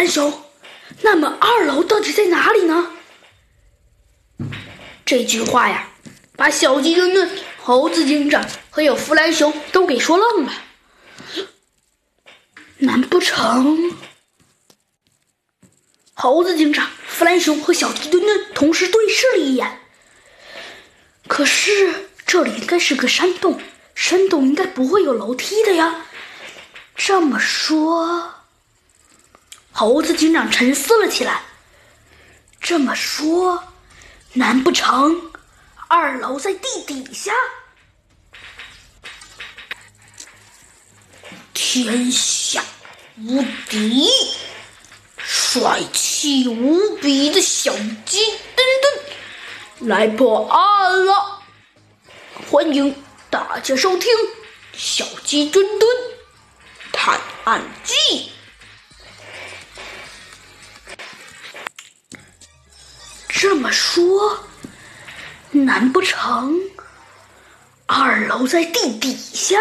兰熊，那么二楼到底在哪里呢？这句话呀，把小鸡墩墩、猴子警长还有弗兰熊都给说愣了。难不成？猴子警长、弗兰熊和小鸡墩墩同时对视了一眼。可是这里应该是个山洞，山洞应该不会有楼梯的呀。这么说，猴子警长沉思了起来。这么说。难不成二楼在地底下？天下无敌、帅气无比的小鸡墩墩来破案了！欢迎大家收听《小鸡墩墩探案记》。这么说，难不成二楼在地底下？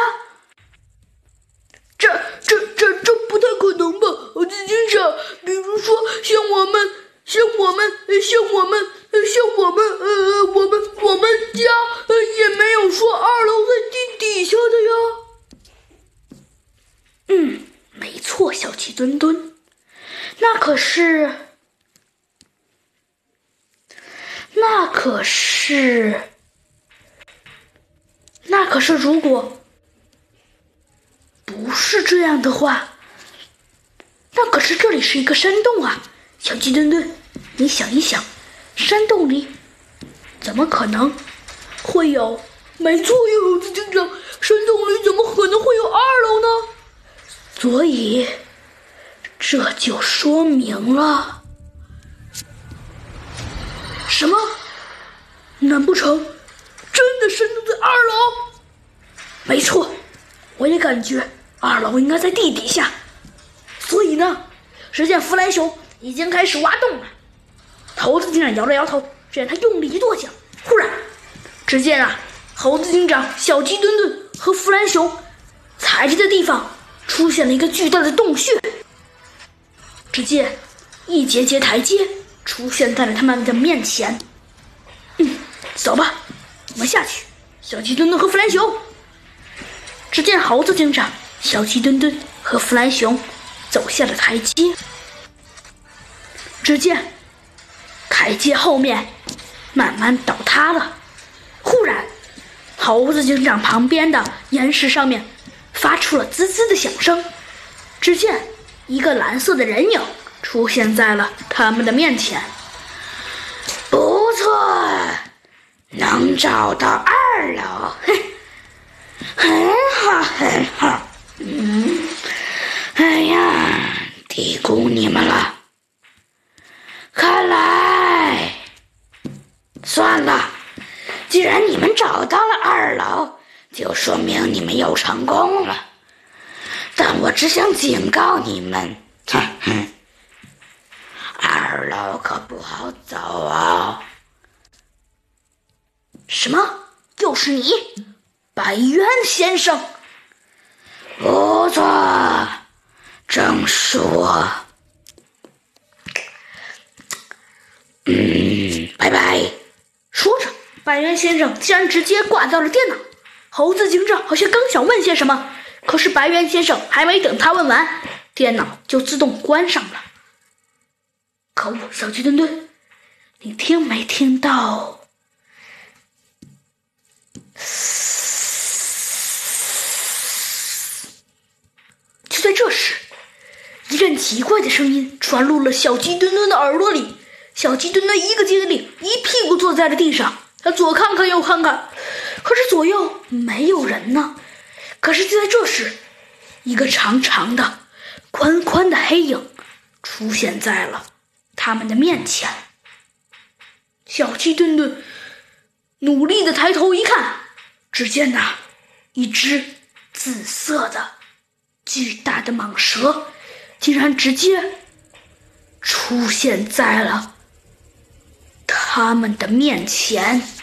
这、这、这、这不太可能吧？猴子警长，比如说像我们、像我们、像我们、像我们、呃，我们、我们家也没有说二楼在地底下的呀。嗯，没错，小鸡墩墩，那可是。那可是，那可是，如果不是这样的话，那可是这里是一个山洞啊！小鸡墩墩，你想一想，山洞里怎么可能会有？没错呀，猴子警长，山洞里怎么可能会有二楼呢？所以这就说明了。什么？难不成真的山洞在二楼？没错，我也感觉二楼应该在地底下。所以呢，只见弗兰熊已经开始挖洞了。猴子警长摇了摇头，只见他用力一跺脚，忽然，只见啊，猴子警长、小鸡墩墩和弗兰熊踩着的地方出现了一个巨大的洞穴。只见一节节台阶。出现在了他们的面前。走吧，我们下去。小鸡墩墩和弗兰熊。只见猴子警长、小鸡墩墩和弗兰熊走下了台阶。只见台阶后面慢慢倒塌了。忽然，猴子警长旁边的岩石上面发出了滋滋的响声。只见一个蓝色的人影。出现在了他们的面前。不错，能找到二楼，哼，很好，很好。嗯，哎呀，低估你们了。看来，算了，既然你们找到了二楼，就说明你们又成功了。但我只想警告你们，哼哼。二楼可不好走啊！什么？又是你，白渊先生？不错，正是我。嗯，拜拜。说着，白渊先生竟然直接挂掉了电脑。猴子警长好像刚想问些什么，可是白渊先生还没等他问完，电脑就自动关上了。可恶，小鸡墩墩，你听没听到？就在这时，一阵奇怪的声音传入了小鸡墩墩的耳朵里。小鸡墩墩一个机灵，一屁股坐在了地上。他左看看右看看，可是左右没有人呢。可是就在这时，一个长长的、宽宽的黑影出现在了。他们的面前，小鸡墩墩努力的抬头一看，只见那一只紫色的巨大的蟒蛇，竟然直接出现在了他们的面前。